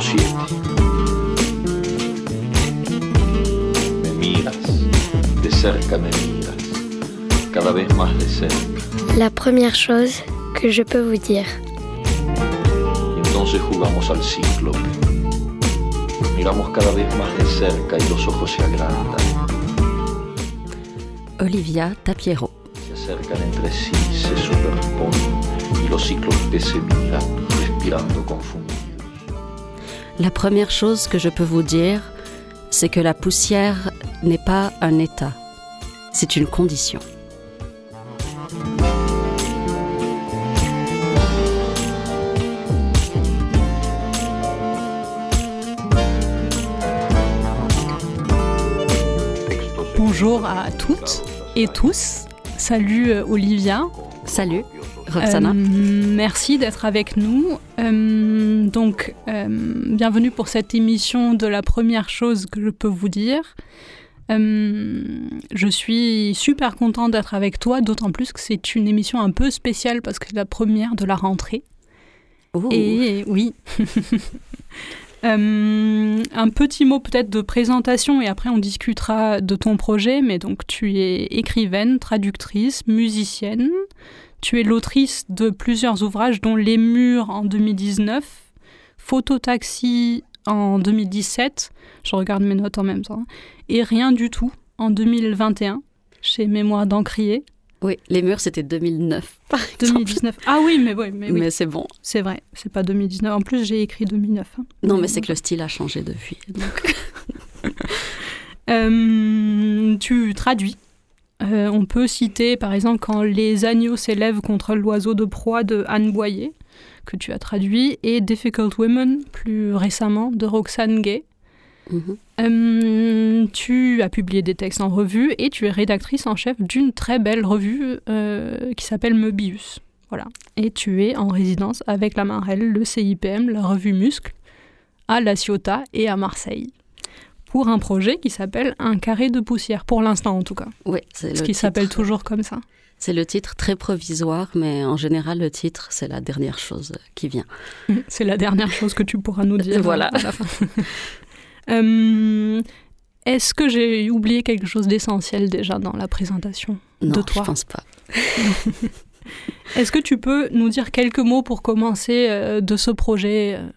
7. Me miras, de cerca me miras, cada vez más de cerca. La première chose que je peux vous dire. Entonces jugamos al ciclo. Miramos cada vez más de cerca y los ojos se agrandan. Olivia Tapiero. Se acercan entre sí, se superponen y los ciclos que se miran, respirando confundidos. La première chose que je peux vous dire, c'est que la poussière n'est pas un état, c'est une condition. Bonjour à toutes et tous. Salut euh, Olivia. Salut Roxana. Euh, merci d'être avec nous. Euh, donc, euh, bienvenue pour cette émission de la première chose que je peux vous dire. Je suis super contente d'être avec toi, d'autant plus que c'est une émission un peu spéciale parce que c'est la première de la rentrée. Et oui. Euh, un petit mot peut-être de présentation et après on discutera de ton projet. Mais donc tu es écrivaine, traductrice, musicienne. Tu es l'autrice de plusieurs ouvrages dont Les Murs en 2019, Phototaxi en 2017, je regarde mes notes en même temps, et Rien du tout en 2021 chez Mémoire d'Encrier. Oui, les murs c'était 2009 par exemple. 2019. Ah oui, mais oui, mais oui. Mais c'est bon. C'est vrai, c'est pas 2019. En plus, j'ai écrit 2009. hein. Non, mais c'est que le style a changé depuis. donc. Euh, tu traduis. Euh, on peut citer par exemple quand les agneaux s'élèvent contre l'oiseau de proie de Anne Boyer, que tu as traduit, et Difficult Women, plus récemment, de Roxane Gay. Euh, tu as publié des textes en revue et tu es rédactrice en chef d'une très belle revue euh, qui s'appelle Möbius. Voilà. Et tu es en résidence avec la Marelle, le CIPM, la revue Muscle, à La Ciotat et à Marseille, pour un projet qui s'appelle Un carré de poussière, pour l'instant en tout cas. Oui, c'est Ce qui s'appelle toujours comme ça. C'est le titre très provisoire, mais en général, le titre, c'est la dernière chose qui vient. C'est la dernière chose que tu pourras nous dire. Voilà. à la fin. Euh, Est-ce que j'ai oublié quelque chose d'essentiel déjà dans la présentation Non, de toi je pense pas. Est-ce que tu peux nous dire quelques mots pour commencer euh, de ce projet euh,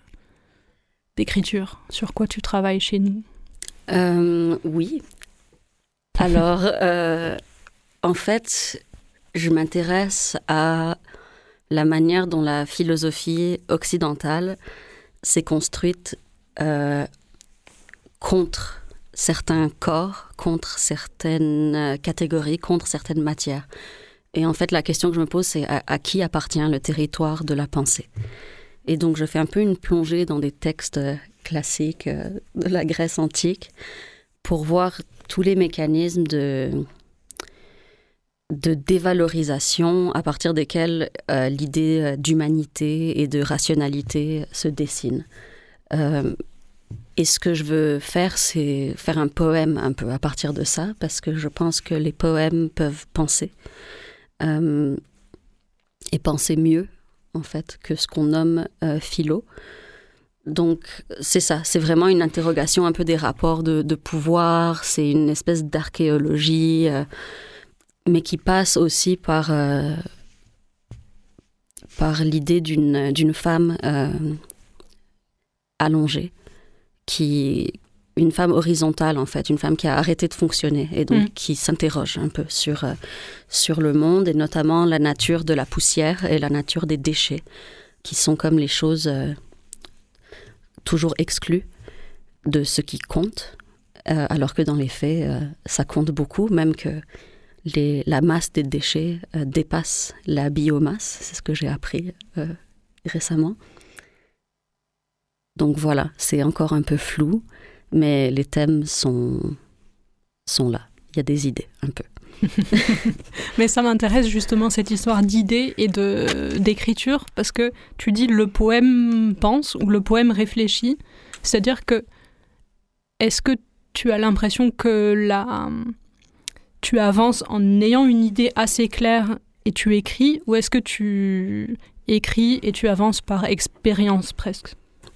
d'écriture? Sur quoi tu travailles chez nous? Oui. Alors, en fait, je m'intéresse à la manière dont la philosophie occidentale s'est construite euh, contre certains corps, contre certaines euh, catégories, contre certaines matières. Et en fait, la question que je me pose, c'est à, qui appartient le territoire de la pensée? Et donc, je fais un peu une plongée dans des textes euh, classiques euh, de la Grèce antique pour voir tous les mécanismes de, dévalorisation à partir desquels l'idée d'humanité et de rationalité se dessine. Et ce que je veux faire, c'est faire un poème un peu à partir de ça, parce que je pense que les poèmes peuvent penser. Euh, et penser mieux, en fait, que ce qu'on nomme euh, philo. Donc, c'est ça, c'est vraiment une interrogation un peu des rapports de, pouvoir, c'est une espèce d'archéologie, euh, mais qui passe aussi par, par l'idée d'une femme allongée, qui, une femme horizontale en fait, une femme qui a arrêté de fonctionner et donc Mm. qui s'interroge un peu sur, euh, sur le monde et notamment la nature de la poussière et la nature des déchets, qui sont comme les choses euh, toujours exclues de ce qui compte, euh, alors que dans les faits, ça compte beaucoup, même que les, la masse des déchets dépasse la biomasse, c'est ce que j'ai appris récemment. Donc voilà, c'est encore un peu flou, mais les thèmes sont, sont là. Il y a des idées, un peu. Mais ça m'intéresse justement cette histoire d'idées et de d'écriture parce que tu dis le poème pense ou le poème réfléchit, c'est-à-dire que est-ce que tu as l'impression que la tu avances en ayant une idée assez claire et tu écris ou est-ce que tu écris et tu avances par expérience presque?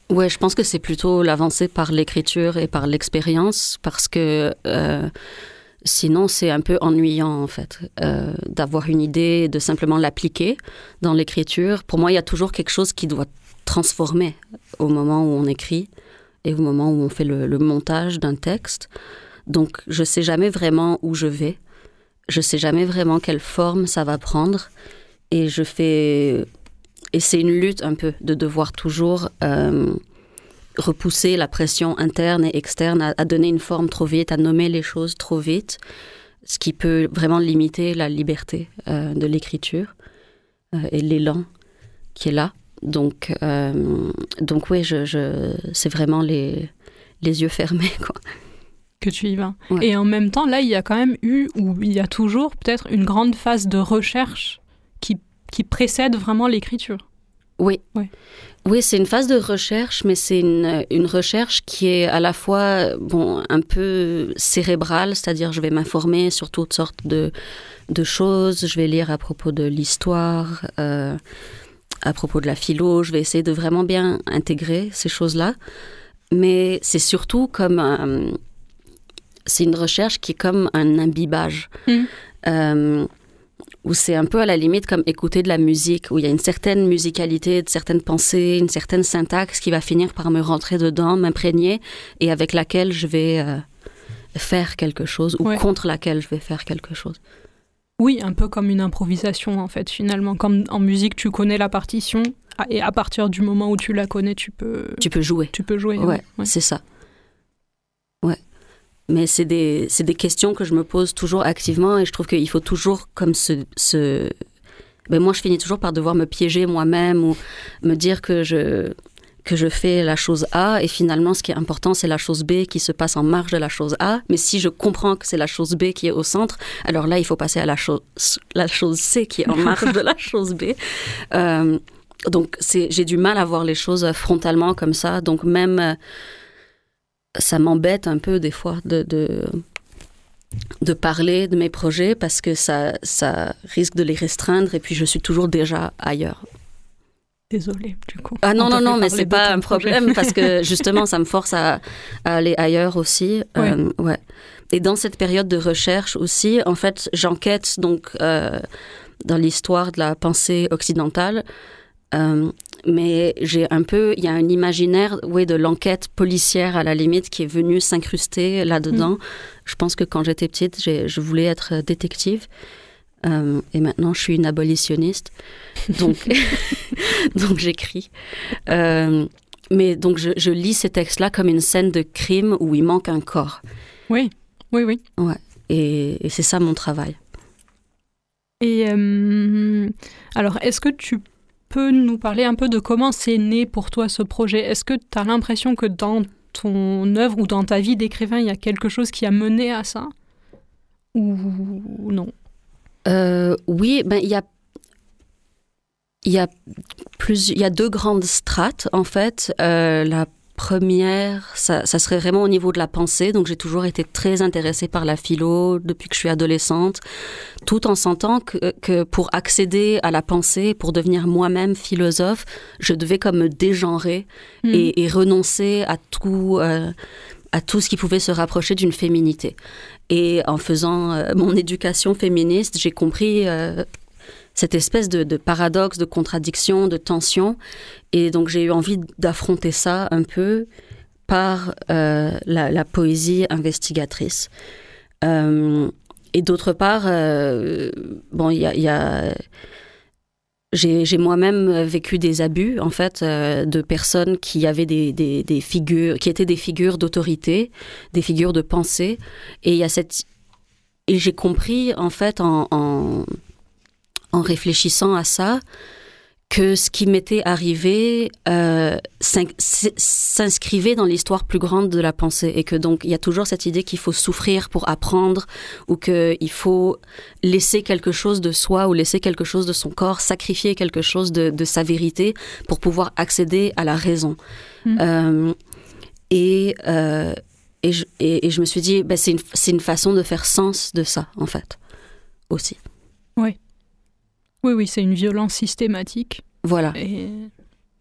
Ouais, je pense que c'est plutôt l'avancée par l'écriture et par l'expérience, parce que euh, sinon c'est un peu ennuyant en fait euh, d'avoir une idée, de simplement l'appliquer dans l'écriture. Pour moi, il y a toujours quelque chose qui doit transformer au moment où on écrit et au moment où on fait le, le montage d'un texte. Donc, je sais jamais vraiment où je vais. Je sais jamais vraiment quelle forme ça va prendre. Et je fais et c'est une lutte un peu de devoir toujours euh, repousser la pression interne et externe à, à, donner une forme trop vite, à nommer les choses trop vite, ce qui peut vraiment limiter la liberté euh, de l'écriture euh, et l'élan qui est là. Donc, donc oui, je, je, c'est vraiment les, les yeux fermés, quoi. Que tu y vas. Ouais. Et en même temps, là, il y a quand même eu, ou il y a toujours peut-être une grande phase de recherche qui précède vraiment l'écriture. Oui. Oui, oui c'est une phase de recherche, mais c'est une, une, recherche qui est à la fois bon, un peu cérébrale, c'est-à-dire je vais m'informer sur toutes sortes de, de choses, je vais lire à propos de l'histoire, euh, à propos de la philo, je vais essayer de vraiment bien intégrer ces choses-là. Mais c'est surtout comme... Euh, c'est une recherche qui est comme un imbibage. Mm. Euh, où c'est un peu à la limite comme écouter de la musique, où il y a une certaine musicalité, de certaines pensées, une certaine syntaxe qui va finir par me rentrer dedans, m'imprégner, et avec laquelle je vais euh, faire quelque chose, ou Ouais. contre laquelle je vais faire quelque chose. Oui, un peu comme une improvisation en fait, finalement. Comme en musique, tu connais la partition, ah, et à partir du moment où tu la connais, tu peux, Tu peux jouer. tu peux jouer. Ouais, ouais. c'est ça. Ouais. Mais c'est des, c'est des questions que je me pose toujours activement et je trouve qu'il faut toujours comme se... se... Ben moi, je finis toujours par devoir me piéger moi-même ou me dire que je, que je fais la chose A et finalement, ce qui est important, c'est la chose B qui se passe en marge de la chose A. Mais si je comprends que c'est la chose B qui est au centre, alors là, il faut passer à la, chose la chose C qui est en marge de la chose B. Euh, donc, j'ai du mal à voir les choses frontalement comme ça. Donc, même... Ça m'embête un peu des fois de, de, de, parler de mes projets parce que ça, ça risque de les restreindre et puis je suis toujours déjà ailleurs. Désolée, du coup. Ah non, non, non, mais c'est pas un problème parce que justement, ça me force à, à aller ailleurs aussi. Ouais. Euh, ouais. Et dans cette période de recherche aussi, en fait, j'enquête donc euh, dans l'histoire de la pensée occidentale. Euh, mais j'ai un peu, il y a un imaginaire oui, de l'enquête policière à la limite qui est venu s'incruster là-dedans. Mmh. Je pense que quand j'étais petite, je voulais être détective. Euh, et maintenant, je suis une abolitionniste. Donc, donc j'écris. Euh, mais donc, je, je lis ces textes-là comme une scène de crime où il manque un corps. Oui, oui, oui. Ouais. Et, et c'est ça mon travail. Et euh, alors, est-ce que tu peux nous parler un peu de comment c'est né pour toi ce projet? Est-ce que tu as l'impression que dans ton œuvre ou dans ta vie d'écrivain, il y a quelque chose qui a mené à ça? Ou non? Euh, Oui, ben, il y a il y a plus, il y a deux grandes strates en fait. Euh, la première, ça, ça, serait vraiment au niveau de la pensée. Donc j'ai toujours été très intéressée par la philo depuis que je suis adolescente, tout en sentant que, que pour accéder à la pensée, pour devenir moi-même philosophe, je devais comme me dégenrer mmh. et, et, renoncer à tout. Euh, à tout ce qui pouvait se rapprocher d'une féminité. Et en faisant euh, mon éducation féministe, j'ai compris euh, cette espèce de, de, paradoxe, de contradiction, de tension. Et donc j'ai eu envie d'affronter ça un peu par euh, la, la, poésie investigatrice. Euh, et d'autre part, euh, bon, il y a, y a j'ai moi-même vécu des abus en fait euh, de personnes qui avaient des, des, des, figures qui étaient des figures d'autorité des figures de pensée et il y a cette et j'ai compris en fait en, en, en réfléchissant à ça que ce qui m'était arrivé euh, s'inscrivait dans l'histoire plus grande de la pensée et que donc il y a toujours cette idée qu'il faut souffrir pour apprendre ou qu'il faut laisser quelque chose de soi ou laisser quelque chose de son corps, sacrifier quelque chose de, de sa vérité pour pouvoir accéder à la raison. Mm. Euh, et, euh, et, je, et, et, je me suis dit, ben c'est une, une façon de faire sens de ça, en fait, aussi. Oui. Oui, oui, c'est une violence systématique. Voilà. Et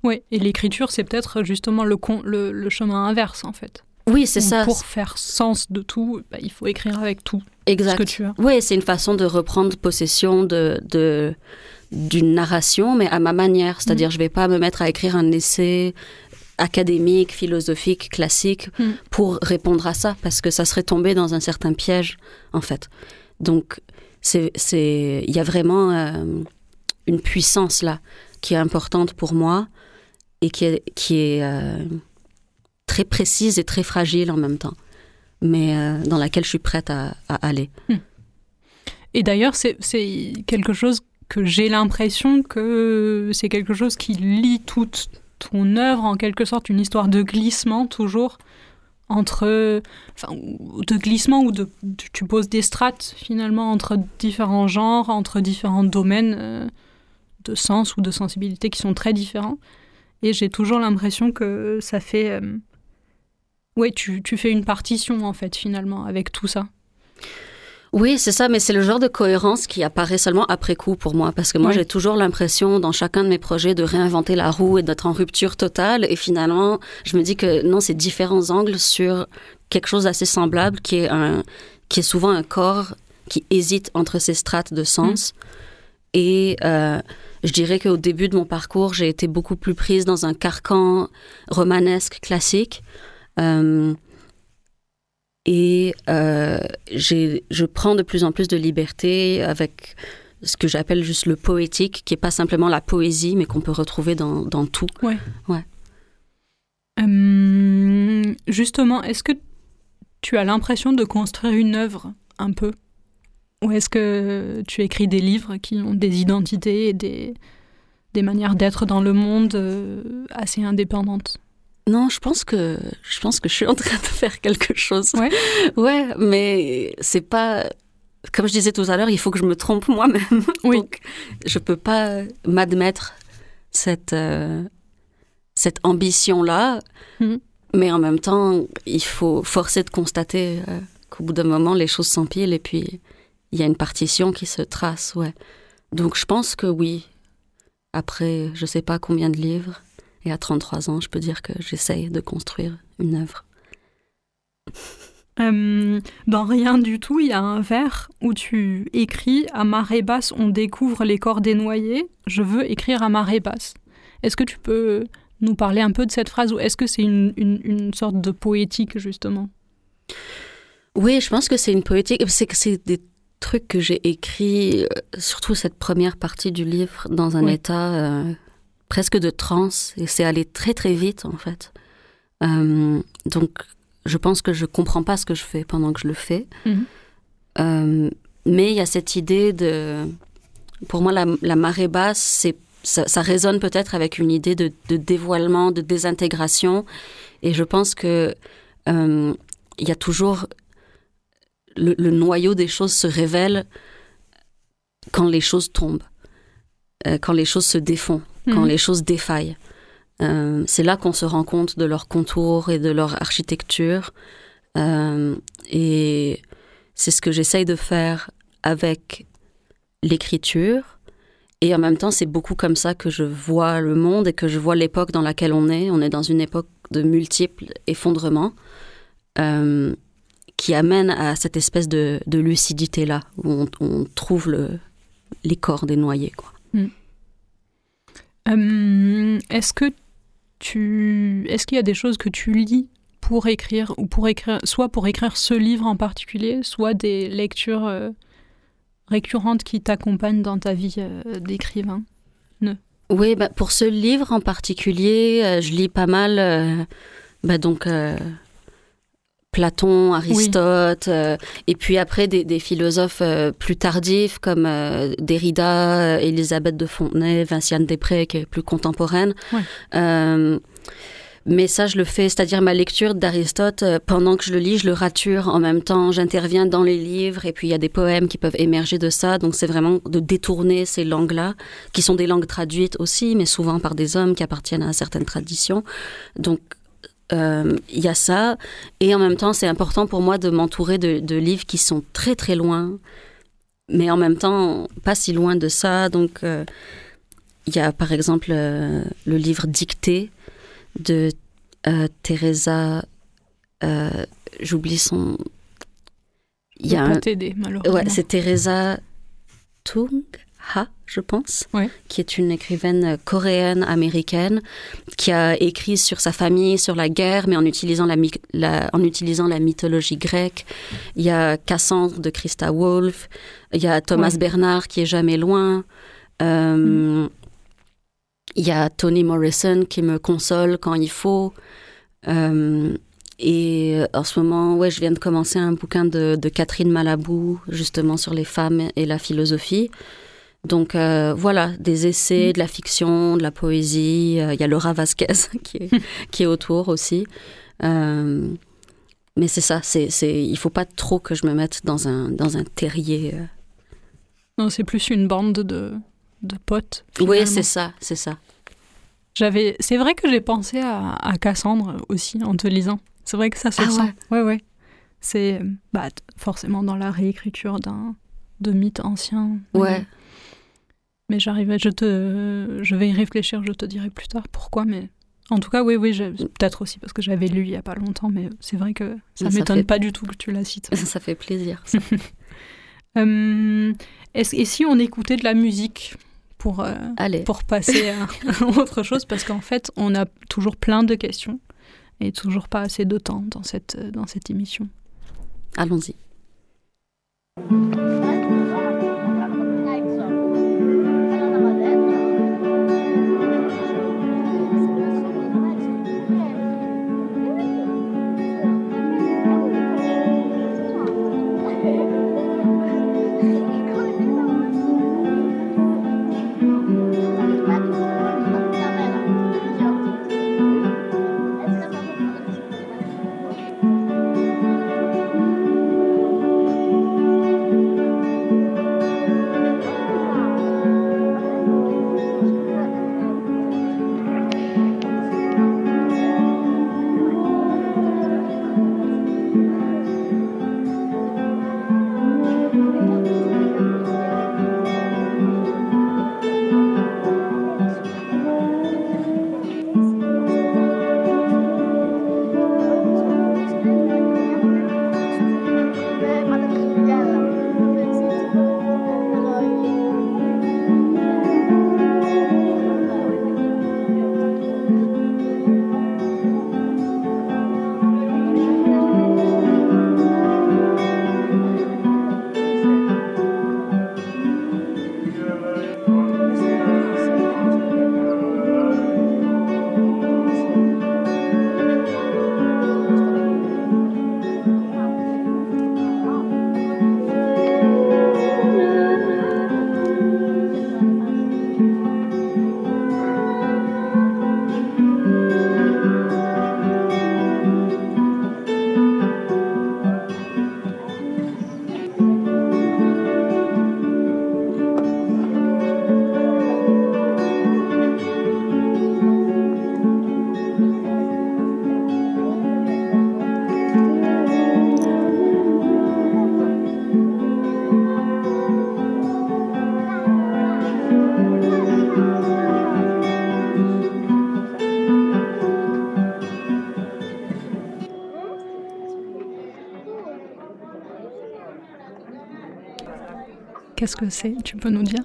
Oui, et l'écriture, c'est peut-être justement le, le, chemin inverse, en fait. Oui, c'est ça. Pour faire sens de tout, bah, il faut écrire avec tout. Exact. Ce que tu as. Oui, c'est une façon de reprendre possession de, de d'une narration, mais à ma manière. C'est-à-dire, je mm. je vais pas me mettre à écrire un essai académique, philosophique, classique mm. pour répondre à ça, parce que ça serait tomber dans un certain piège, en fait. Donc, c'est, il y a vraiment euh, une puissance là qui est importante pour moi et qui est, qui est euh, très précise et très fragile en même temps, mais euh, dans laquelle je suis prête à, aller. Hmm. Et d'ailleurs, c'est quelque chose que j'ai l'impression que c'est quelque chose qui lie toute ton œuvre, en quelque sorte, une histoire de glissement toujours entre, enfin, de glissement ou de, tu poses des strates finalement entre différents genres, entre différents domaines euh, de sens ou de sensibilité qui sont très différents. Et j'ai toujours l'impression que ça fait, euh, ouais, tu, tu fais une partition en fait finalement avec tout ça. Oui, c'est ça, mais c'est le genre de cohérence qui apparaît seulement après coup pour moi, parce que moi j'ai toujours l'impression dans chacun de mes projets de réinventer la roue et d'être en rupture totale, et finalement je me dis que non, c'est différents angles sur quelque chose d'assez semblable, qui est un, qui est souvent un corps qui hésite entre ces strates de sens. Mm. Et euh, je dirais qu'au début de mon parcours, j'ai été beaucoup plus prise dans un carcan romanesque classique. Euh, et euh, je prends de plus en plus de liberté avec ce que j'appelle juste le poétique, qui n'est pas simplement la poésie, mais qu'on peut retrouver dans, dans tout. Ouais. ouais. Hum, justement, est-ce que tu as l'impression de construire une œuvre un peu? Ou est-ce que tu écris des livres qui ont des identités et des, des manières d'être dans le monde euh, assez indépendantes? Non, je pense que je pense que je suis en train de faire quelque chose. Ouais. Ouais, mais c'est pas comme je disais tout à l'heure, il faut que je me trompe moi-même. Oui. Donc, je peux pas m'admettre cette euh, cette ambition-là, mhm. mais en même temps, il faut forcer de constater euh, qu'au bout d'un moment, les choses s'empilent et puis il y a une partition qui se trace. Ouais. Donc, je pense que oui. Après, je sais pas combien de livres et à 33 ans, je peux dire que j'essaye de construire une œuvre. Euh, dans Rien du tout, il y a un vers où tu écris À marée basse, on découvre les corps des noyés. Je veux écrire à marée basse. Est-ce que tu peux nous parler un peu de cette phrase ou est-ce que c'est une, une, sorte de poétique, justement? Oui, je pense que c'est une poétique. C'est que c'est des trucs que j'ai écrits, euh, surtout cette première partie du livre, dans un état. Euh, presque de transe et c'est allé très très vite en fait. Euh, donc je pense que je comprends pas ce que je fais pendant que je le fais. Mhm. Euh, mais il y a cette idée de... Pour moi, la, marée basse, c'est, ça, résonne peut-être avec une idée de, dévoilement, de désintégration. Et je pense que euh, il y a toujours... Le, le, noyau des choses se révèle quand les choses tombent, quand les choses se défont quand mhm. les choses défaillent. Euh, c'est là qu'on se rend compte de leur contour et de leur architecture. Euh, et c'est ce que j'essaye de faire avec l'écriture. Et en même temps, c'est beaucoup comme ça que je vois le monde et que je vois l'époque dans laquelle on est. On est dans une époque de multiples effondrements euh, qui amène à cette espèce de, lucidité-là, où on, trouve le, les corps des noyés. Quoi. Mm. Euh, est-ce que tu, est-ce qu'il y a des choses que tu lis pour écrire ou pour écrire, soit pour écrire ce livre en particulier, soit des lectures euh, récurrentes qui t'accompagnent dans ta vie euh, d'écrivain? Ne. Oui, bah, pour ce livre en particulier, je lis pas mal. Bah, donc Platon, Aristote, euh, et puis après des, philosophes euh, plus tardifs comme euh, Derrida, Elisabeth de Fontenay, Vinciane Després, qui est plus contemporaine. mais ça, je le fais, c'est-à-dire ma lecture d'Aristote, pendant que je le lis, je le rature en même temps, j'interviens dans les livres, et puis il y a des poèmes qui peuvent émerger de ça, donc c'est vraiment de détourner ces langues-là, qui sont des langues traduites aussi, mais souvent par des hommes qui appartiennent à certaines traditions. Donc il euh, y a ça. Et en même temps, c'est important pour moi de m'entourer de, livres qui sont très très loin, mais en même temps pas si loin de ça. Donc, euh, il y a par exemple le livre Dicté de Teresa. J'oublie son. Il y a un... t'aider, malheureusement. Ouais, c'est Teresa Tung Ha, je pense, qui est une écrivaine coréenne américaine qui a écrit sur sa famille, sur la guerre, mais en utilisant la, en utilisant la mythologie grecque. Il y a Cassandre de Christa Wolf, il y a Thomas Bernard qui est jamais loin. Euh, il y a Toni Morrison qui me console quand il faut. Euh, et en ce moment, ouais, je viens de commencer un bouquin de, de Catherine Malabou, justement sur les femmes et la philosophie. Donc euh, voilà, des essais, de la fiction, de la poésie. Euh, il y a Laura Vasquez qui est, qui est autour aussi. Euh, mais c'est ça, c'est, c'est, il faut pas trop que je me mette dans un, dans un terrier. Non, c'est plus une bande de, de potes. Oui, c'est ça, c'est ça. J'avais, c'est vrai que j'ai pensé à, à, Cassandre aussi en te lisant. C'est vrai que ça se ah sent. Ouais, ouais. C'est bah, forcément dans la réécriture d'un de mythe ancien. Ouais. Mais j'arrive, je te, je vais y réfléchir, je te dirai plus tard pourquoi, mais en tout cas, oui, oui, peut-être aussi parce que j'avais lu il y a pas longtemps, mais c'est vrai que ça, m'étonne pas du tout que tu la cites. Ça fait plaisir. euh, et si on écoutait de la musique pour, euh, pour passer à autre chose, parce qu'en fait, on a toujours plein de questions et toujours pas assez de temps dans cette, dans cette émission. Allons-y. Qu'est-ce que c'est Tu peux nous dire?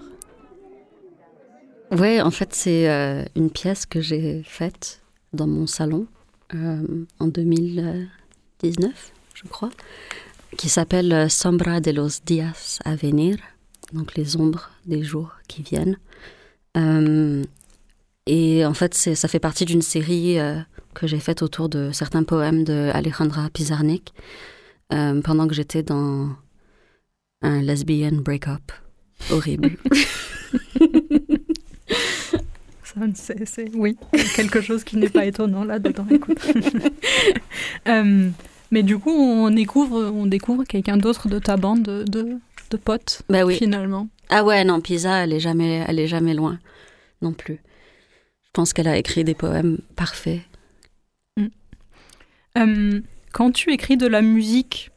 Oui, en fait, c'est euh, une pièce que j'ai faite dans mon salon euh, en 2019, je crois, qui s'appelle euh, Sombra de los días a venir, donc les ombres des jours qui viennent. et en fait, ça fait partie d'une série que j'ai faite autour de certains poèmes de Alejandra Pizarnik pendant que j'étais dans un lesbian break-up horrible. c'est, oui, quelque chose qui n'est pas étonnant là-dedans. euh, mais du coup, on découvre, on découvre quelqu'un d'autre de ta bande de, de, potes, bah oui. finalement. Ah ouais, non, Pisa, elle est jamais, elle est jamais loin, non plus. Je pense qu'elle a écrit des poèmes parfaits. Mm. Euh, quand tu écris de la musique,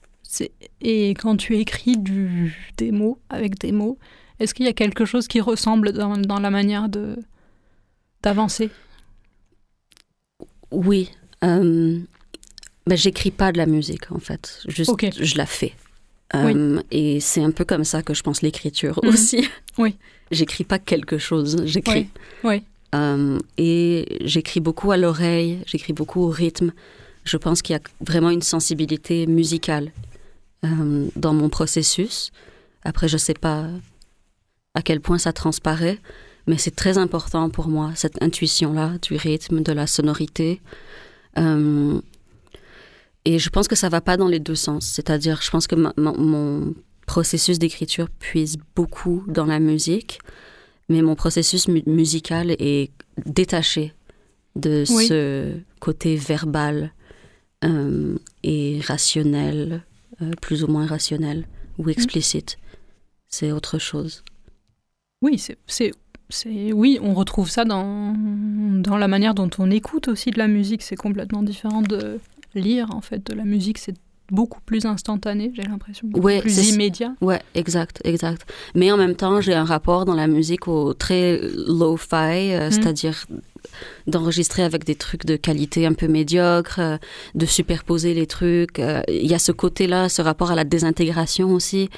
et quand tu écris du, des mots, avec des mots, est-ce qu'il y a quelque chose qui ressemble dans, dans la manière de, d'avancer? Oui. Euh, ben, j'écris pas de la musique, en fait. Juste, je la fais. Oui. Euh, Et c'est un peu comme ça que je pense l'écriture Mhm. aussi. Oui. J'écris pas quelque chose, j'écris. Oui. Euh, et j'écris beaucoup à l'oreille, j'écris beaucoup au rythme. Je pense qu'il y a vraiment une sensibilité musicale euh, dans mon processus. Après, je sais pas à quel point ça transparaît, mais c'est très important pour moi, cette intuition-là du rythme, de la sonorité. Euh, et je pense que ça va pas dans les deux sens. C'est-à-dire, je pense que ma- ma- mon processus d'écriture puise beaucoup dans la musique, mais mon processus mu- musical est détaché de Oui. ce côté verbal euh, et rationnel, plus ou moins rationnel ou explicite. C'est autre chose. Oui, c'est- oui, on retrouve ça dans, dans la manière dont on écoute aussi de la musique. C'est complètement différent de lire, en fait. De la musique, c'est beaucoup plus instantané, j'ai l'impression. Ouais, plus c'est- immédiat. Ouais, exact, exact. Mais en même temps, j'ai un rapport dans la musique au très low-fi, euh, Mm. c'est-à-dire d'enregistrer avec des trucs de qualité un peu médiocre, euh, de superposer les trucs. Euh, Il y a ce côté-là, ce rapport à la désintégration aussi.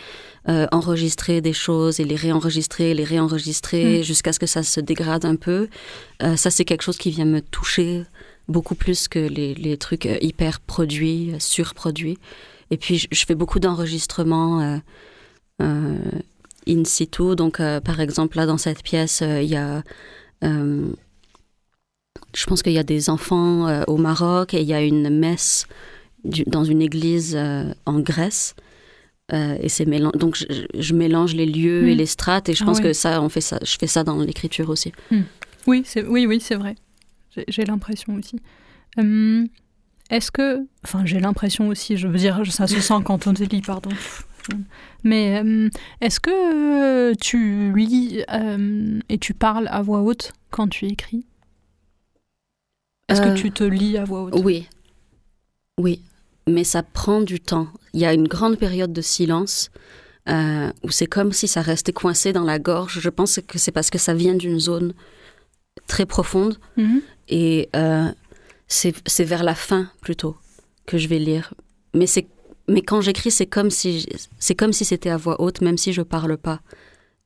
Euh, enregistrer des choses et les réenregistrer, les réenregistrer Mm. jusqu'à ce que ça se dégrade un peu. Ça, c'est quelque chose qui vient me toucher beaucoup plus que les, les trucs euh, hyper produits, euh, surproduits. Et puis, je, je fais beaucoup d'enregistrements euh, euh, in situ. Donc, par exemple, là, dans cette pièce, il y a... je pense qu'il y a des enfants au Maroc et il y a une messe du- dans une église en Grèce. Euh, et c'est donc je, mélange les lieux et les strates et je Ah pense ouais. que ça on fait ça je fais ça dans l'écriture aussi Oui, c'est, oui, oui, c'est vrai. J'ai, l'impression aussi. Hum, est-ce que... Enfin, j'ai l'impression aussi, je veux dire, ça se sent quand on te lit, pardon. Mais hum, est-ce que euh, tu lis euh, et tu parles à voix haute quand tu écris? Est-ce Euh, que tu te lis à voix haute? Oui. Oui. Mais ça prend du temps. Il y a une grande période de silence euh, où c'est comme si ça restait coincé dans la gorge. Je pense que c'est parce que ça vient d'une zone très profonde Mhm. et euh, c'est vers la fin plutôt que je vais lire. Mais c'est mais quand j'écris, c'est comme si c'est comme si c'était à voix haute, même si je parle pas.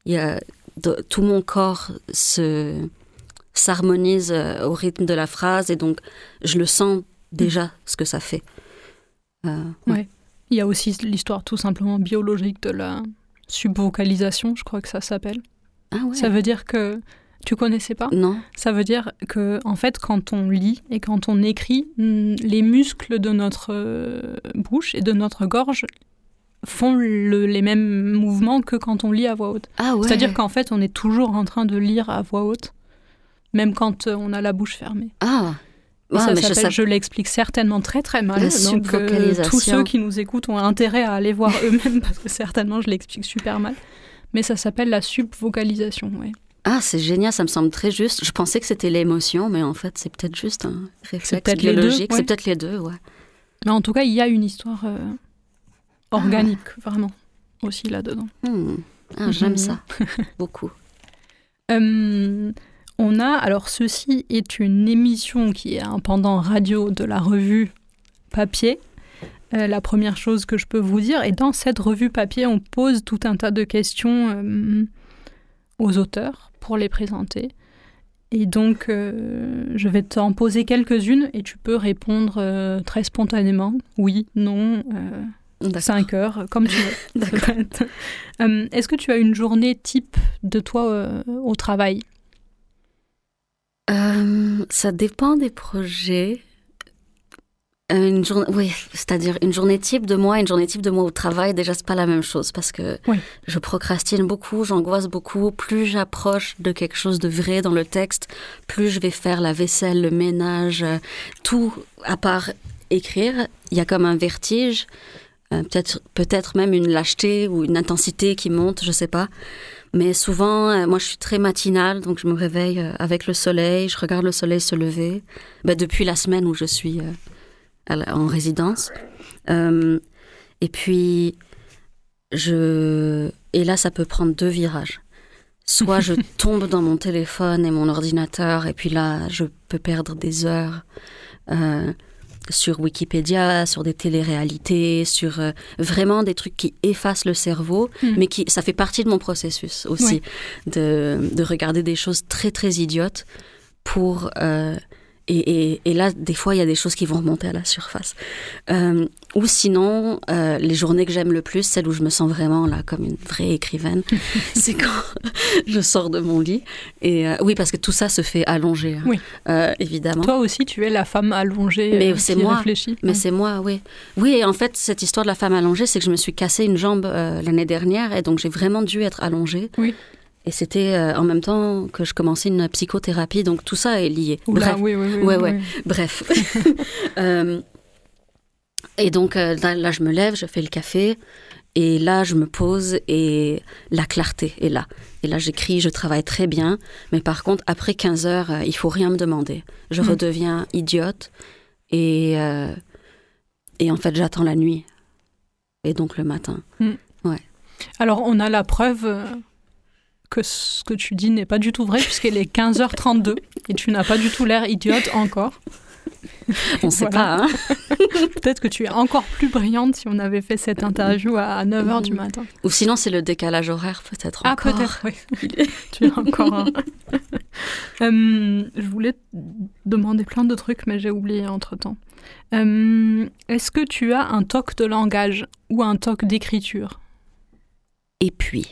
Il y a de- tout mon corps se s'harmonise euh, au rythme de la phrase et donc je le sens déjà ce que ça fait. Euh, Ouais. Il y a aussi l'histoire tout simplement biologique de la subvocalisation, je crois que ça s'appelle. Ah ouais. Ça veut dire que tu connaissais pas? Non. Ça veut dire que en fait quand on lit et quand on écrit, mm, les muscles de notre euh, bouche et de notre gorge font le- les mêmes mouvements que quand on lit à voix haute. Ah ouais. C'est-à-dire qu'en fait, on est toujours en train de lire à voix haute, même quand euh, on a la bouche fermée. Ah. Et Ah, ça mais je sais- je, l'explique certainement très très mal. La donc euh, tous ceux qui nous écoutent ont intérêt à aller voir eux-mêmes parce que certainement je l'explique super mal. Mais ça s'appelle la subvocalisation, ouais. Ah, c'est génial, ça me semble très juste. Je pensais que c'était l'émotion, mais en fait, c'est peut-être juste un réflexe biologique. ouais. C'est peut-être les deux, ouais. Mais en tout cas, il y a une histoire euh, organique, vraiment, aussi là-dedans. Hmm. Ah, j'aime Mhm. ça. Beaucoup. Euh, on a, alors ceci est une émission qui est un pendant radio de la revue papier. Euh, la première chose que je peux vous dire, et dans cette revue papier, on pose tout un tas de questions euh, aux auteurs pour les présenter. Et donc, euh, je vais t'en poser quelques-unes et tu peux répondre euh, très spontanément, oui, non, euh, D'accord. 5 heures, comme tu veux. Euh, Est-ce que tu as une journée type de toi euh, au travail? Euh, ça dépend des projets. Euh, Une journée, oui, c'est-à-dire une journée type de moi, une journée type de moi au travail, déjà c'est pas la même chose parce que Oui. je procrastine beaucoup, j'angoisse beaucoup. Plus j'approche de quelque chose de vrai dans le texte, plus je vais faire la vaisselle, le ménage, euh, tout à part écrire. Il y a comme un vertige, euh, peut-être peut-être même une lâcheté ou une intensité qui monte, je sais pas. Mais souvent, euh, moi, je suis très matinale, donc je me réveille avec le soleil, je regarde le soleil se lever. Ben, depuis la semaine où je suis euh, en résidence. Euh, et puis, je... Et là, ça peut prendre deux virages. soit je tombe dans mon téléphone et mon ordinateur, et puis là, je peux perdre des heures. Euh, sur Wikipédia, sur des téléréalités, sur euh, vraiment des trucs qui effacent le cerveau, Mm. mais qui ça fait partie de mon processus aussi de, de regarder des choses très très idiotes pour et, et- et là des fois il y a des choses qui vont remonter à la surface. Euh, ou sinon euh, les journées que j'aime le plus, celles où je me sens vraiment là comme une vraie écrivaine, c'est quand je sors de mon lit et euh, oui parce que tout ça se fait allongé hein, Oui. évidemment. Toi aussi, tu es la femme allongée Mais c'est qui moi. réfléchit. Mais Ouais. c'est moi, oui. Oui, et en fait, cette histoire de la femme allongée, c'est que je me suis cassé une jambe l'année dernière et donc j'ai vraiment dû être allongée. Oui. Et c'était euh, en même temps que je commençais une psychothérapie, donc tout ça est lié. Oula, Bref, oui, oui, oui, Ouais, ouais. bref. Euh, et donc euh, là, là, je me lève, je fais le café. Et là, je me pose et la clarté est là. Et là, j'écris, je travaille très bien. Mais par contre, après 15 heures, il faut rien me demander. Je Mm. redeviens idiote. Et, euh, et en fait, j'attends la nuit. Et donc le matin. Alors, on a la preuve que ce que tu dis n'est pas du tout vrai, puisqu'il est 15h32 et tu n'as pas du tout l'air idiote encore. On sait Voilà. pas, hein Peut-être que tu es encore plus brillante si on avait fait cette interview à 9h du Mhm. matin. Ou sinon, c'est le décalage horaire, peut-être Ah, encore. peut-être, oui. tu es encore un. Euh, je voulais te demander plein de trucs, mais j'ai oublié entre-temps. Euh, Est-ce que tu as un toc de langage ou un toc d'écriture? Et puis.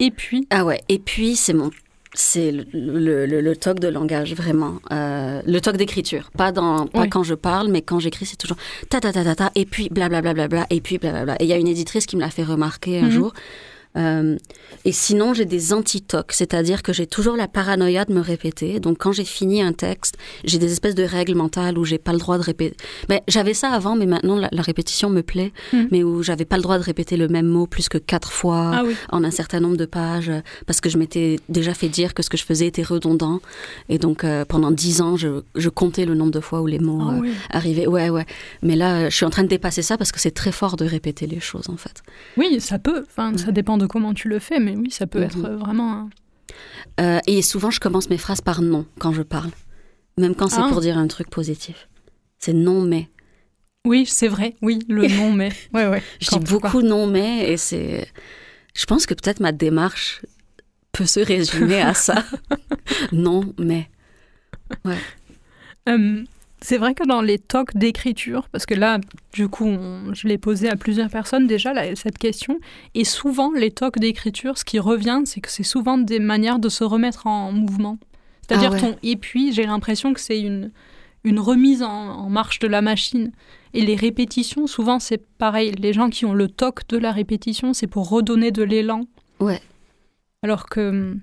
Et puis, Ah ouais, et puis c'est mon. C'est le, le, le- le toc de langage, vraiment. Euh, le toc d'écriture. Pas, dans, pas quand je parle, mais quand j'écris, c'est toujours ta ta ta ta ta, et puis blablabla, bla, bla, bla, et puis blablabla. Et il y a une éditrice qui me l'a fait remarquer un Mhm. jour. Euh, et sinon, j'ai des anti-tocs, c'est-à-dire que j'ai toujours la paranoïa de me répéter. Donc, quand j'ai fini un texte, j'ai des espèces de règles mentales où j'ai pas le droit de répéter. Mais j'avais ça avant, mais maintenant la, la répétition me plaît, Mhm. mais où j'avais pas le droit de répéter le même mot plus que quatre fois ah oui, en un certain nombre de pages euh, parce que je m'étais déjà fait dire que ce que je faisais était redondant et donc euh, pendant dix ans je, je comptais le nombre de fois où les mots ah euh, oui. arrivaient ouais ouais mais là je suis en train de dépasser ça parce que c'est très fort de répéter les choses en fait Oui, ça peut. Enfin, ça dépend de comment tu le fais, mais oui, ça peut Mhm. être vraiment. un- Euh, et souvent je commence mes phrases par non quand je parle même quand c'est Ah. pour dire un truc positif c'est non mais Oui, c'est vrai. Oui, le nom, mais. Ouais, ouais. je dis beaucoup non mais et c'est je pense que peut-être ma démarche peut se résumer à ça non mais Euh, c'est vrai que dans les tocs d'écriture, parce que là, du coup, on- je l'ai posé à plusieurs personnes déjà, là, cette question, et souvent, les tocs d'écriture, ce qui revient, c'est que c'est souvent des manières de se remettre en mouvement. C'est-à-dire Ah ouais. ton et puis, j'ai l'impression que c'est une, une remise en, en marche de la machine. Et les répétitions, souvent, c'est pareil. Les gens qui ont le toc de la répétition, c'est pour redonner de l'élan. Ouais. Alors que.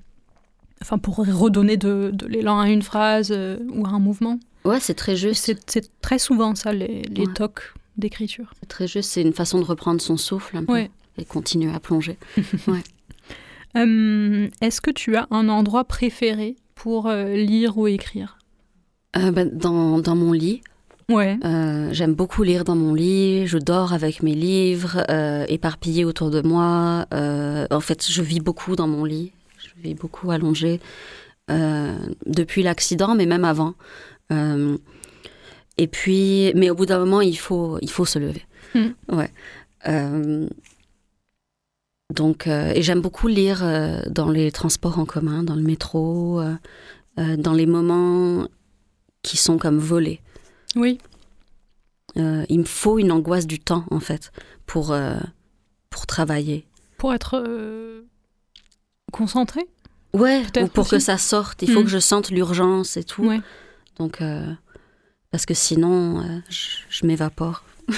Enfin, pour redonner de, de l'élan à une phrase euh, ou à un mouvement. Ouais c'est très juste C'est très souvent ça, les, les Ouais. tocs d'écriture. C'est très juste, c'est une façon de reprendre son souffle un peu Ouais. et continuer à plonger. Euh, Est-ce que tu as un endroit préféré pour euh, lire ou écrire? Euh, ben, dans, dans mon lit, Ouais. euh, j'aime beaucoup lire dans mon lit, je dors avec mes livres éparpillés autour de moi. En fait, je vis beaucoup dans mon lit, je vis beaucoup allongée depuis l'accident, mais même avant. Euh, et puis, mais au bout d'un moment, il faut, il faut se lever. Mm. Ouais. Euh, donc, euh, et j'aime beaucoup lire dans les transports en commun, dans le métro, dans les moments qui sont comme volés. Oui. Il me faut une angoisse du temps, en fait, pour, pour travailler. Pour être concentré Ouais, ou pour que ça sorte. Il faut Mm. que je sente l'urgence et tout. Ouais. Donc, euh, parce que sinon, euh, je, je m'évapore.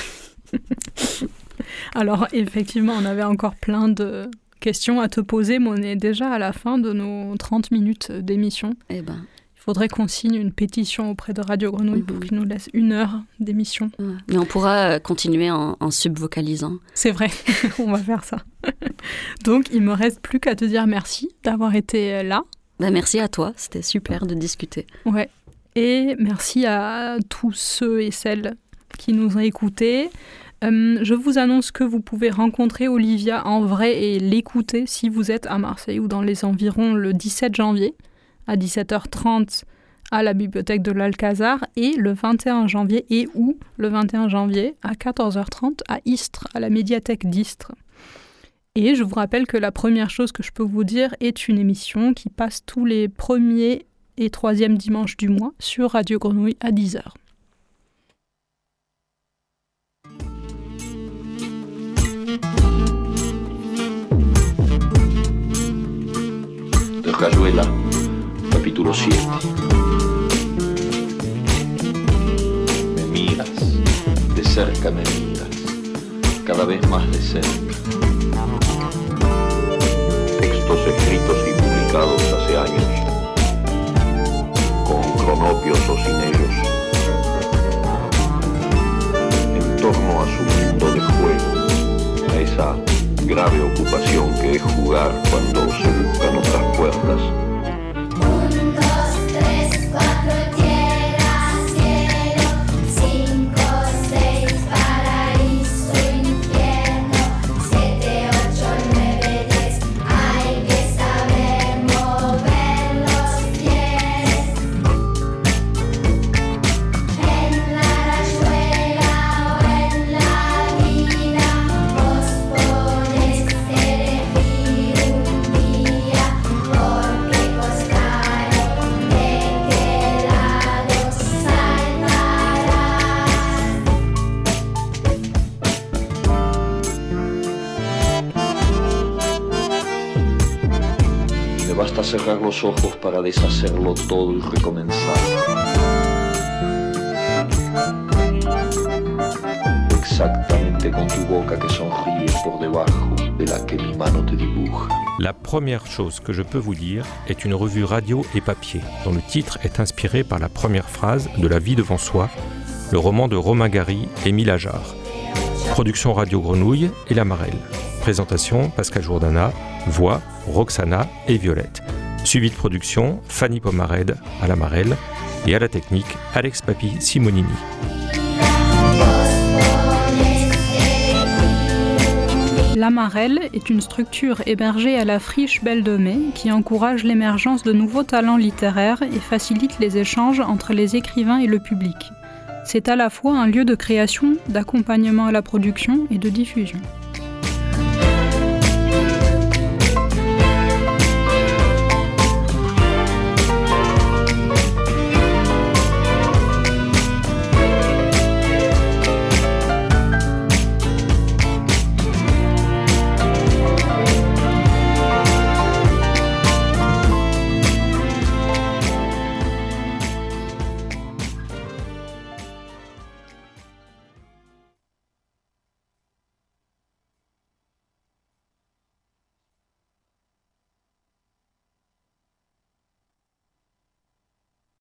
Alors, effectivement, on avait encore plein de questions à te poser, mais on est déjà à la fin de nos 30 minutes d'émission. Eh ben, Il faudrait qu'on signe une pétition auprès de Radio Grenouille pour Mhm. qu'ils nous laissent une heure d'émission. ouais. Mais on pourra euh, continuer en, en subvocalisant. C'est vrai, on va faire ça. Donc, il me reste plus qu'à te dire merci d'avoir été là. Ben, merci à toi, c'était super de discuter. Ouais. Et merci à tous ceux et celles qui nous ont écoutés. Euh, je vous annonce que vous pouvez rencontrer Olivia en vrai et l'écouter si vous êtes à Marseille ou dans les environs le 17 janvier à 17h30 à la bibliothèque de l'Alcazar et le 21 janvier et ou le 21 janvier à 14h30 à Istres, à la médiathèque d'Istres. Et je vous rappelle que la première chose que je peux vous dire est une émission qui passe tous les premiers et troisièmes dimanches du mois sur Radio Grenouille à 10h. de Rayuela, capítulo 7. Me miras, de cerca me miras, cada vez más de cerca. Textos escritos y publicados hace años, cronopios o sin ellos, en torno a su mundo de juego, a esa grave ocupación que es jugar cuando se buscan otras puertas. La première chose que je peux vous dire est une revue radio et papier, dont le titre est inspiré par la première phrase de La vie devant soi, le roman de Romain Gary et Émile Ajar. Production Radio Grenouille et La Marelle. Présentation Pascal Jourdana, voix Roxana et Violette. Suivi de production Fanny Pomared à La Marelle et à la technique Alex Papi Simonini. L'Amarelle est une structure hébergée à la friche Belle de Mai qui encourage l'émergence de nouveaux talents littéraires et facilite les échanges entre les écrivains et le public. C'est à la fois un lieu de création, d'accompagnement à la production et de diffusion.